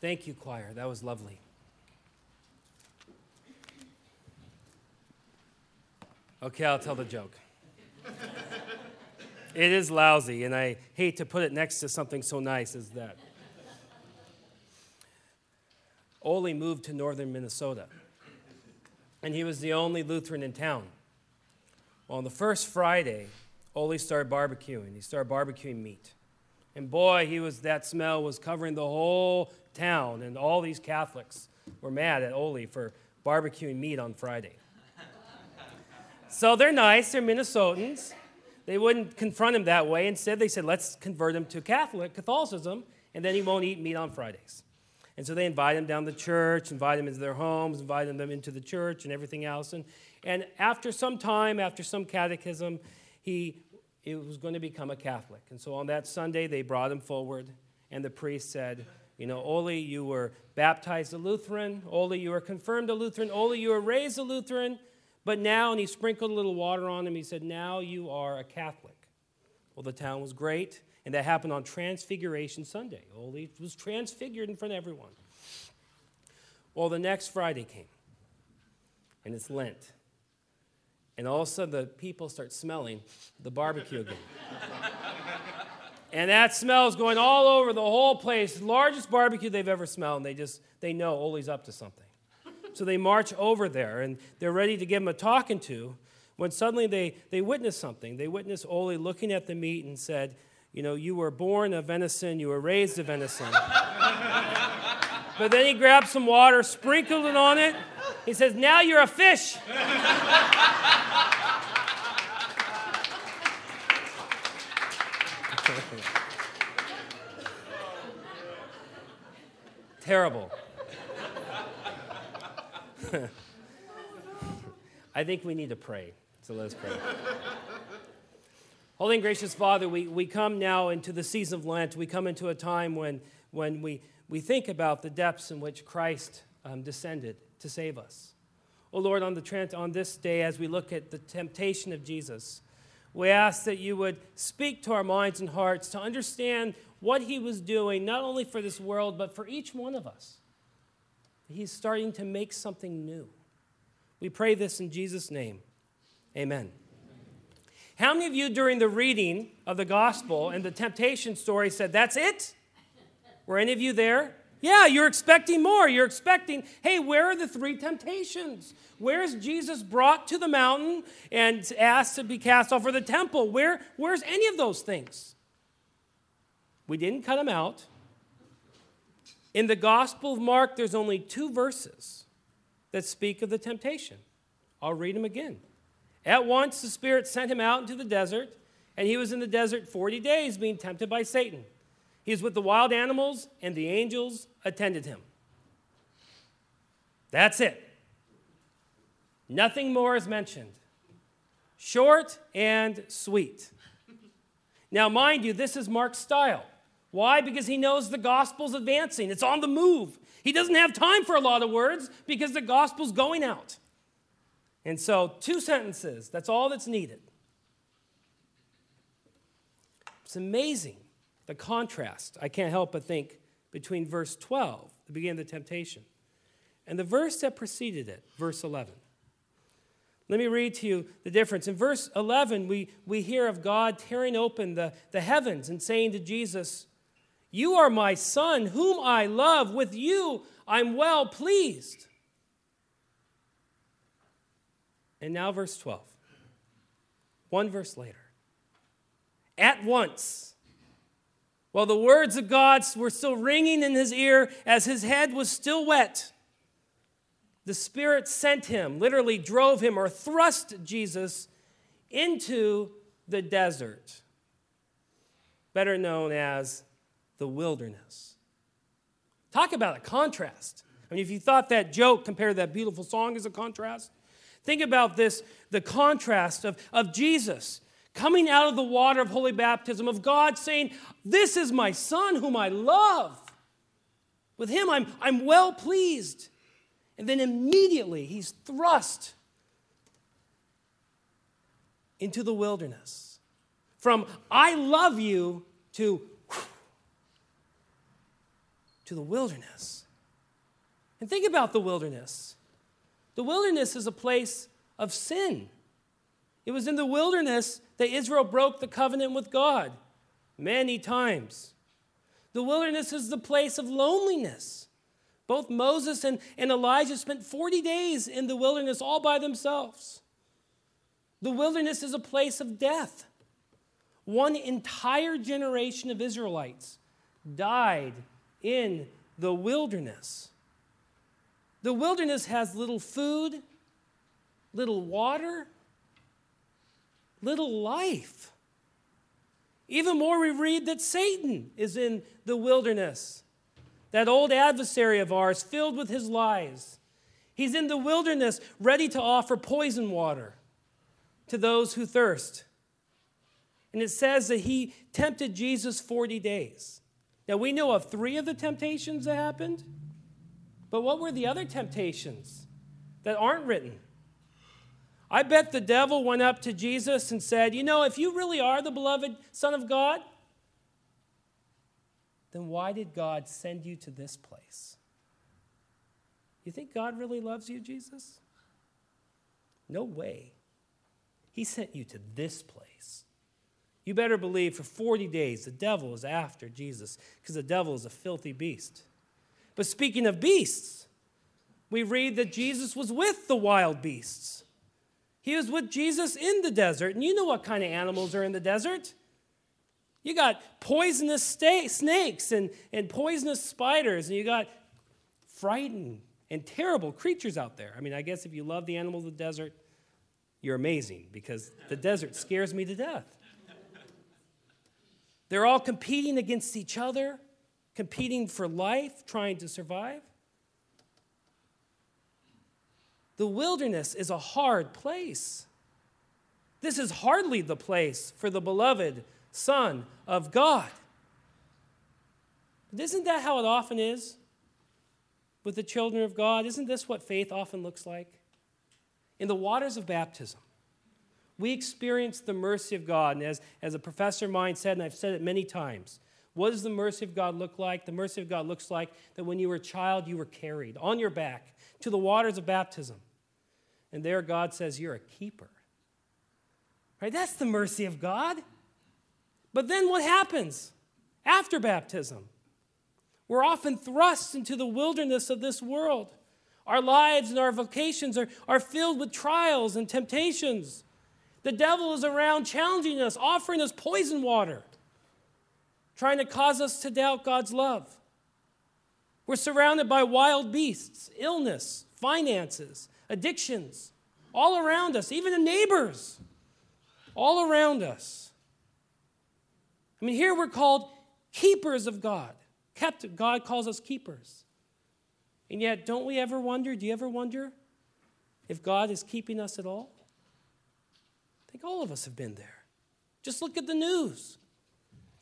Thank you, choir. That was lovely. Okay, I'll tell the joke. it is lousy, and I hate to put it next to something so nice as that. Ole moved to northern Minnesota, and he was the only Lutheran in town. Well, on the first Friday, Ole started barbecuing. He started barbecuing meat. And boy, he was that smell was covering the whole town, and all these Catholics were mad at Ole for barbecuing meat on Friday. so they're nice, they're Minnesotans. They wouldn't confront him that way. Instead, they said, let's convert him to Catholic, Catholicism, and then he won't eat meat on Fridays. And so they invite him down to church, invite him into their homes, invite them into the church and everything else. And, and after some time, after some catechism, he it was going to become a Catholic. And so on that Sunday, they brought him forward, and the priest said, You know, Ole, you were baptized a Lutheran. Ole, you were confirmed a Lutheran. Ole, you were raised a Lutheran. But now, and he sprinkled a little water on him, he said, Now you are a Catholic. Well, the town was great. And that happened on Transfiguration Sunday. Ole was transfigured in front of everyone. Well, the next Friday came, and it's Lent. And all of a sudden, the people start smelling the barbecue again. and that smell is going all over the whole place. Largest barbecue they've ever smelled. And they just, they know Ole's up to something. So they march over there, and they're ready to give him a talking to when suddenly they, they witness something. They witness Ole looking at the meat and said, you know, you were born of venison, you were raised of venison. but then he grabbed some water, sprinkled it on it. He says, Now you're a fish. Terrible. I think we need to pray. So let's pray. Holy and gracious Father, we, we come now into the season of Lent. We come into a time when, when we, we think about the depths in which Christ um, descended to save us. Oh Lord, on, the, on this day, as we look at the temptation of Jesus, we ask that you would speak to our minds and hearts to understand what he was doing, not only for this world, but for each one of us. He's starting to make something new. We pray this in Jesus' name. Amen. How many of you during the reading of the gospel and the temptation story said, That's it? Were any of you there? Yeah, you're expecting more. You're expecting, hey, where are the three temptations? Where's Jesus brought to the mountain and asked to be cast off for the temple? Where, where's any of those things? We didn't cut them out. In the Gospel of Mark, there's only two verses that speak of the temptation. I'll read them again. At once, the Spirit sent him out into the desert, and he was in the desert 40 days being tempted by Satan. He was with the wild animals, and the angels attended him. That's it. Nothing more is mentioned. Short and sweet. Now, mind you, this is Mark's style. Why? Because he knows the gospel's advancing, it's on the move. He doesn't have time for a lot of words because the gospel's going out. And so, two sentences, that's all that's needed. It's amazing the contrast, I can't help but think, between verse 12, the beginning of the temptation, and the verse that preceded it, verse 11. Let me read to you the difference. In verse 11, we, we hear of God tearing open the, the heavens and saying to Jesus, You are my son, whom I love. With you I'm well pleased. And now, verse 12. One verse later. At once, while the words of God were still ringing in his ear as his head was still wet, the Spirit sent him, literally drove him or thrust Jesus into the desert, better known as the wilderness. Talk about a contrast. I mean, if you thought that joke compared to that beautiful song is a contrast, Think about this the contrast of, of Jesus coming out of the water of holy baptism, of God saying, This is my son whom I love. With him, I'm, I'm well pleased. And then immediately he's thrust into the wilderness. From I love you to, to the wilderness. And think about the wilderness. The wilderness is a place of sin. It was in the wilderness that Israel broke the covenant with God many times. The wilderness is the place of loneliness. Both Moses and, and Elijah spent 40 days in the wilderness all by themselves. The wilderness is a place of death. One entire generation of Israelites died in the wilderness. The wilderness has little food, little water, little life. Even more, we read that Satan is in the wilderness, that old adversary of ours, filled with his lies. He's in the wilderness, ready to offer poison water to those who thirst. And it says that he tempted Jesus 40 days. Now, we know of three of the temptations that happened, but what were the other temptations that aren't written? I bet the devil went up to Jesus and said, You know, if you really are the beloved Son of God, then why did God send you to this place? You think God really loves you, Jesus? No way. He sent you to this place. You better believe for 40 days the devil is after Jesus because the devil is a filthy beast. But speaking of beasts, we read that Jesus was with the wild beasts. He was with Jesus in the desert. And you know what kind of animals are in the desert? You got poisonous snakes and, and poisonous spiders, and you got frightened and terrible creatures out there. I mean, I guess if you love the animals of the desert, you're amazing because the desert scares me to death. They're all competing against each other, competing for life, trying to survive. The wilderness is a hard place. This is hardly the place for the beloved Son of God. But isn't that how it often is with the children of God? Isn't this what faith often looks like? In the waters of baptism, we experience the mercy of God. And as, as a professor of mine said, and I've said it many times, what does the mercy of God look like? The mercy of God looks like that when you were a child, you were carried on your back to the waters of baptism. And there God says, You're a keeper. Right? That's the mercy of God. But then what happens after baptism? We're often thrust into the wilderness of this world. Our lives and our vocations are, are filled with trials and temptations. The devil is around challenging us, offering us poison water, trying to cause us to doubt God's love. We're surrounded by wild beasts, illness, finances, addictions, all around us, even the neighbors, all around us. I mean, here we're called keepers of God. Kept, God calls us keepers. And yet, don't we ever wonder, do you ever wonder if God is keeping us at all? I think all of us have been there. Just look at the news.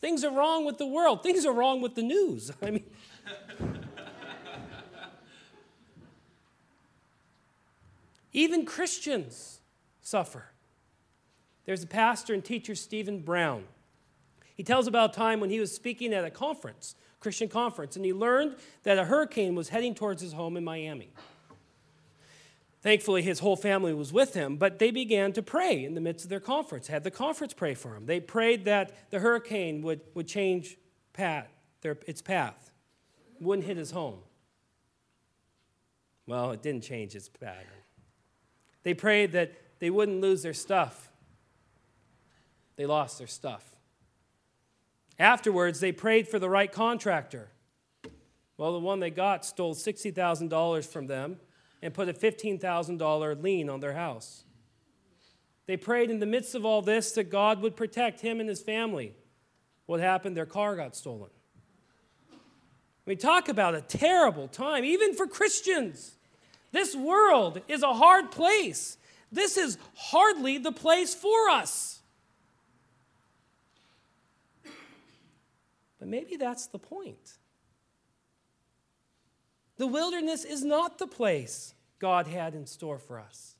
Things are wrong with the world. Things are wrong with the news. I mean, Even Christians suffer. There's a pastor and teacher, Stephen Brown. He tells about a time when he was speaking at a conference, Christian conference, and he learned that a hurricane was heading towards his home in Miami. Thankfully, his whole family was with him, but they began to pray in the midst of their conference, had the conference pray for him. They prayed that the hurricane would, would change path, their, its path, wouldn't hit his home. Well, it didn't change its pattern. They prayed that they wouldn't lose their stuff. They lost their stuff. Afterwards, they prayed for the right contractor. Well, the one they got stole $60,000 from them and put a $15,000 lien on their house. They prayed in the midst of all this that God would protect him and his family. What happened? Their car got stolen. We talk about a terrible time, even for Christians. This world is a hard place. This is hardly the place for us. But maybe that's the point. The wilderness is not the place God had in store for us.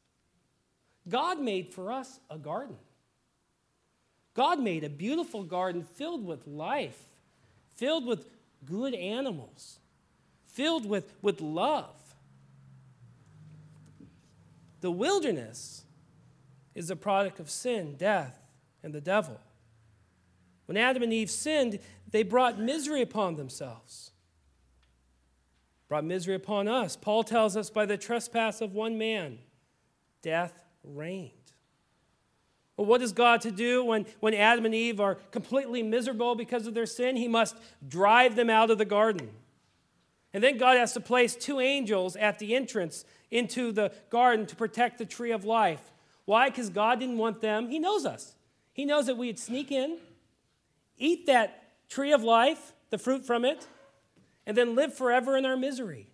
God made for us a garden. God made a beautiful garden filled with life, filled with good animals, filled with, with love. The wilderness is a product of sin, death, and the devil. When Adam and Eve sinned, they brought misery upon themselves, brought misery upon us. Paul tells us by the trespass of one man, death reigned. Well, what is God to do when, when Adam and Eve are completely miserable because of their sin? He must drive them out of the garden. And then God has to place two angels at the entrance into the garden to protect the tree of life. Why? Because God didn't want them. He knows us. He knows that we'd sneak in, eat that tree of life, the fruit from it, and then live forever in our misery.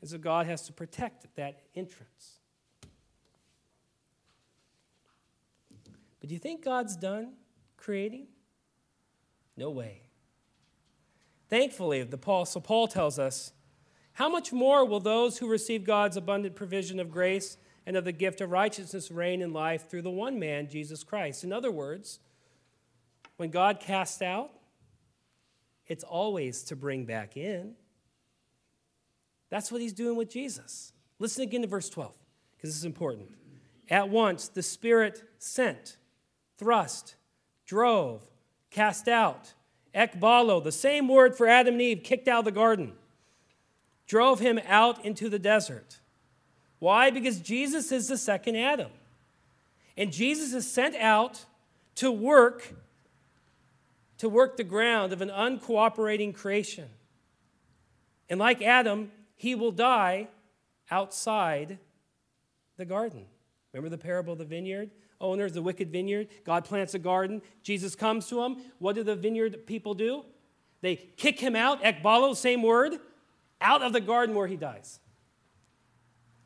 And so God has to protect that entrance. But do you think God's done creating? No way. Thankfully, the Apostle Paul tells us, how much more will those who receive God's abundant provision of grace and of the gift of righteousness reign in life through the one man, Jesus Christ? In other words, when God casts out, it's always to bring back in. That's what he's doing with Jesus. Listen again to verse 12, because this is important. At once, the Spirit sent thrust, drove, cast out. Ekbalo, the same word for Adam and Eve, kicked out of the garden, drove him out into the desert. Why? Because Jesus is the second Adam. And Jesus is sent out to work to work the ground of an uncooperating creation. And like Adam, he will die outside the garden. Remember the parable of the vineyard? Owners, the wicked vineyard. God plants a garden. Jesus comes to them. What do the vineyard people do? They kick him out, ekbalo, same word, out of the garden where he dies.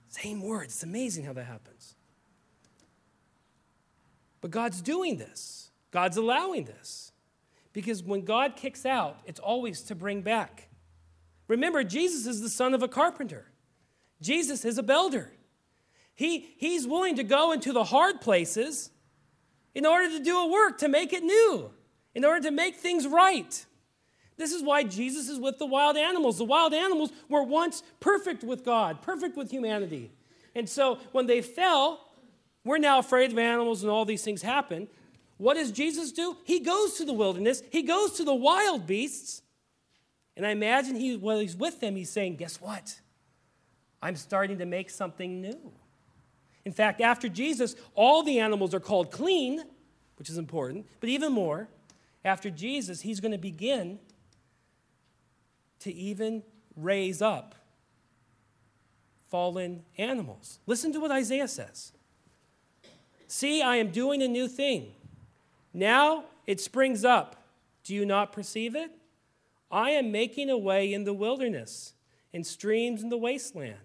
Same word. It's amazing how that happens. But God's doing this, God's allowing this. Because when God kicks out, it's always to bring back. Remember, Jesus is the son of a carpenter, Jesus is a builder. He, he's willing to go into the hard places in order to do a work, to make it new, in order to make things right. This is why Jesus is with the wild animals. The wild animals were once perfect with God, perfect with humanity. And so when they fell, we're now afraid of animals and all these things happen. What does Jesus do? He goes to the wilderness, he goes to the wild beasts. And I imagine he, while he's with them, he's saying, Guess what? I'm starting to make something new. In fact, after Jesus, all the animals are called clean, which is important, but even more, after Jesus, he's going to begin to even raise up fallen animals. Listen to what Isaiah says See, I am doing a new thing. Now it springs up. Do you not perceive it? I am making a way in the wilderness and streams in the wasteland.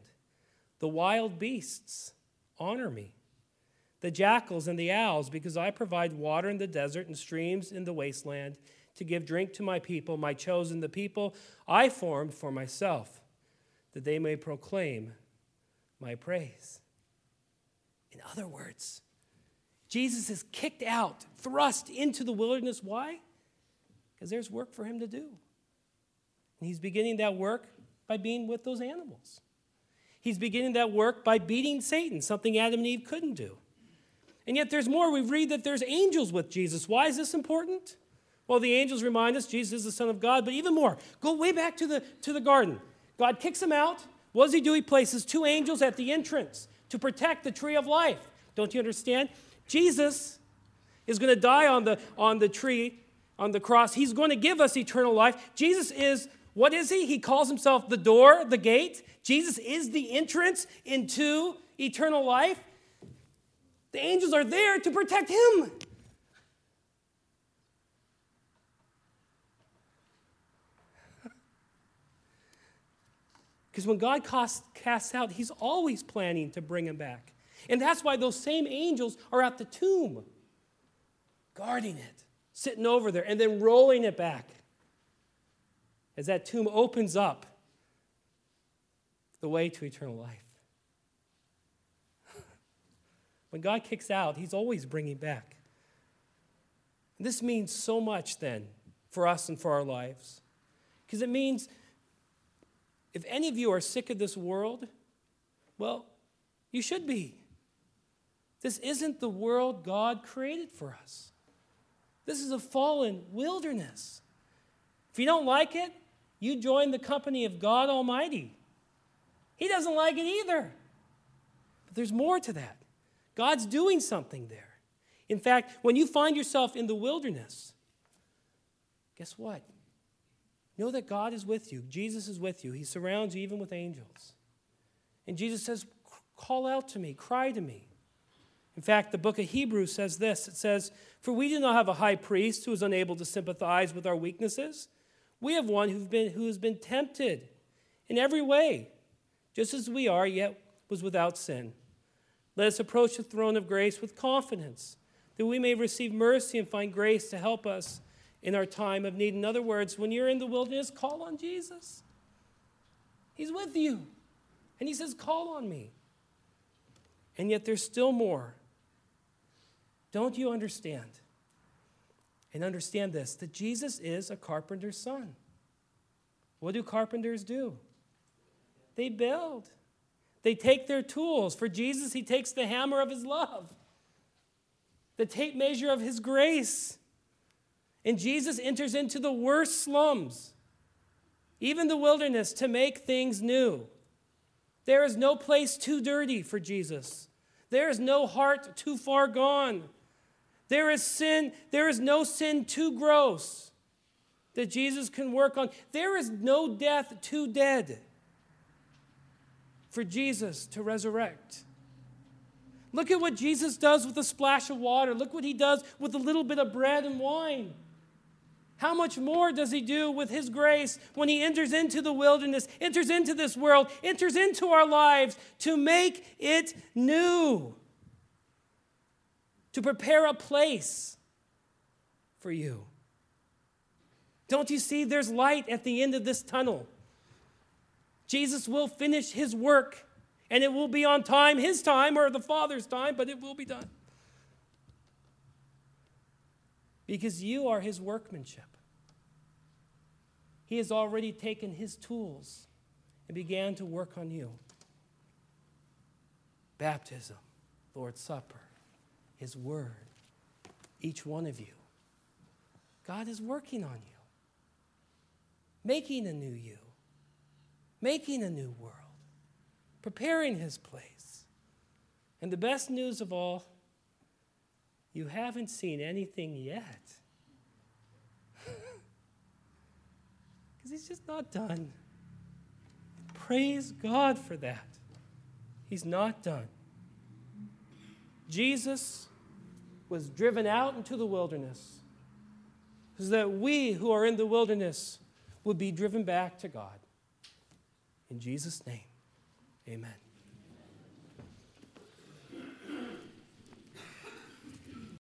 The wild beasts honor me. The jackals and the owls, because I provide water in the desert and streams in the wasteland to give drink to my people, my chosen, the people I formed for myself, that they may proclaim my praise. In other words, Jesus is kicked out, thrust into the wilderness. Why? Because there's work for him to do. And he's beginning that work by being with those animals. He's beginning that work by beating Satan, something Adam and Eve couldn't do. And yet there's more. We read that there's angels with Jesus. Why is this important? Well, the angels remind us Jesus is the Son of God, but even more, go way back to the, to the garden. God kicks him out. What does he do? He places two angels at the entrance to protect the tree of life. Don't you understand? Jesus is going to die on the, on the tree, on the cross. He's going to give us eternal life. Jesus is what is he? He calls himself the door, the gate. Jesus is the entrance into eternal life. The angels are there to protect him. Because when God casts out, he's always planning to bring him back. And that's why those same angels are at the tomb, guarding it, sitting over there, and then rolling it back as that tomb opens up the way to eternal life. when God kicks out, He's always bringing back. This means so much then for us and for our lives. Because it means If any of you are sick of this world, well, you should be. This isn't the world God created for us. This is a fallen wilderness. If you don't like it, you join the company of God Almighty. He doesn't like it either. But there's more to that. God's doing something there. In fact, when you find yourself in the wilderness, guess what? Know that God is with you. Jesus is with you. He surrounds you even with angels. And Jesus says, Call out to me, cry to me. In fact, the book of Hebrews says this it says, For we do not have a high priest who is unable to sympathize with our weaknesses. We have one who's been, who has been tempted in every way, just as we are, yet was without sin. Let us approach the throne of grace with confidence, that we may receive mercy and find grace to help us in our time of need. In other words, when you're in the wilderness, call on Jesus. He's with you. And he says, Call on me. And yet there's still more. Don't you understand? And understand this that Jesus is a carpenter's son. What do carpenters do? They build. They take their tools. For Jesus, he takes the hammer of his love, the tape measure of his grace. And Jesus enters into the worst slums, even the wilderness, to make things new. There is no place too dirty for Jesus. There is no heart too far gone. There is sin, there is no sin too gross that Jesus can work on. There is no death too dead for Jesus to resurrect. Look at what Jesus does with a splash of water. Look what he does with a little bit of bread and wine. How much more does he do with his grace when he enters into the wilderness, enters into this world, enters into our lives to make it new? To prepare a place for you. Don't you see there's light at the end of this tunnel? Jesus will finish his work, and it will be on time, his time or the Father's time, but it will be done. Because you are his workmanship. He has already taken his tools and began to work on you. Baptism, Lord's Supper, his Word, each one of you. God is working on you, making a new you, making a new world, preparing His place. And the best news of all, you haven't seen anything yet. Because He's just not done. Praise God for that. He's not done. Jesus was driven out into the wilderness so that we who are in the wilderness would be driven back to God. In Jesus' name, amen.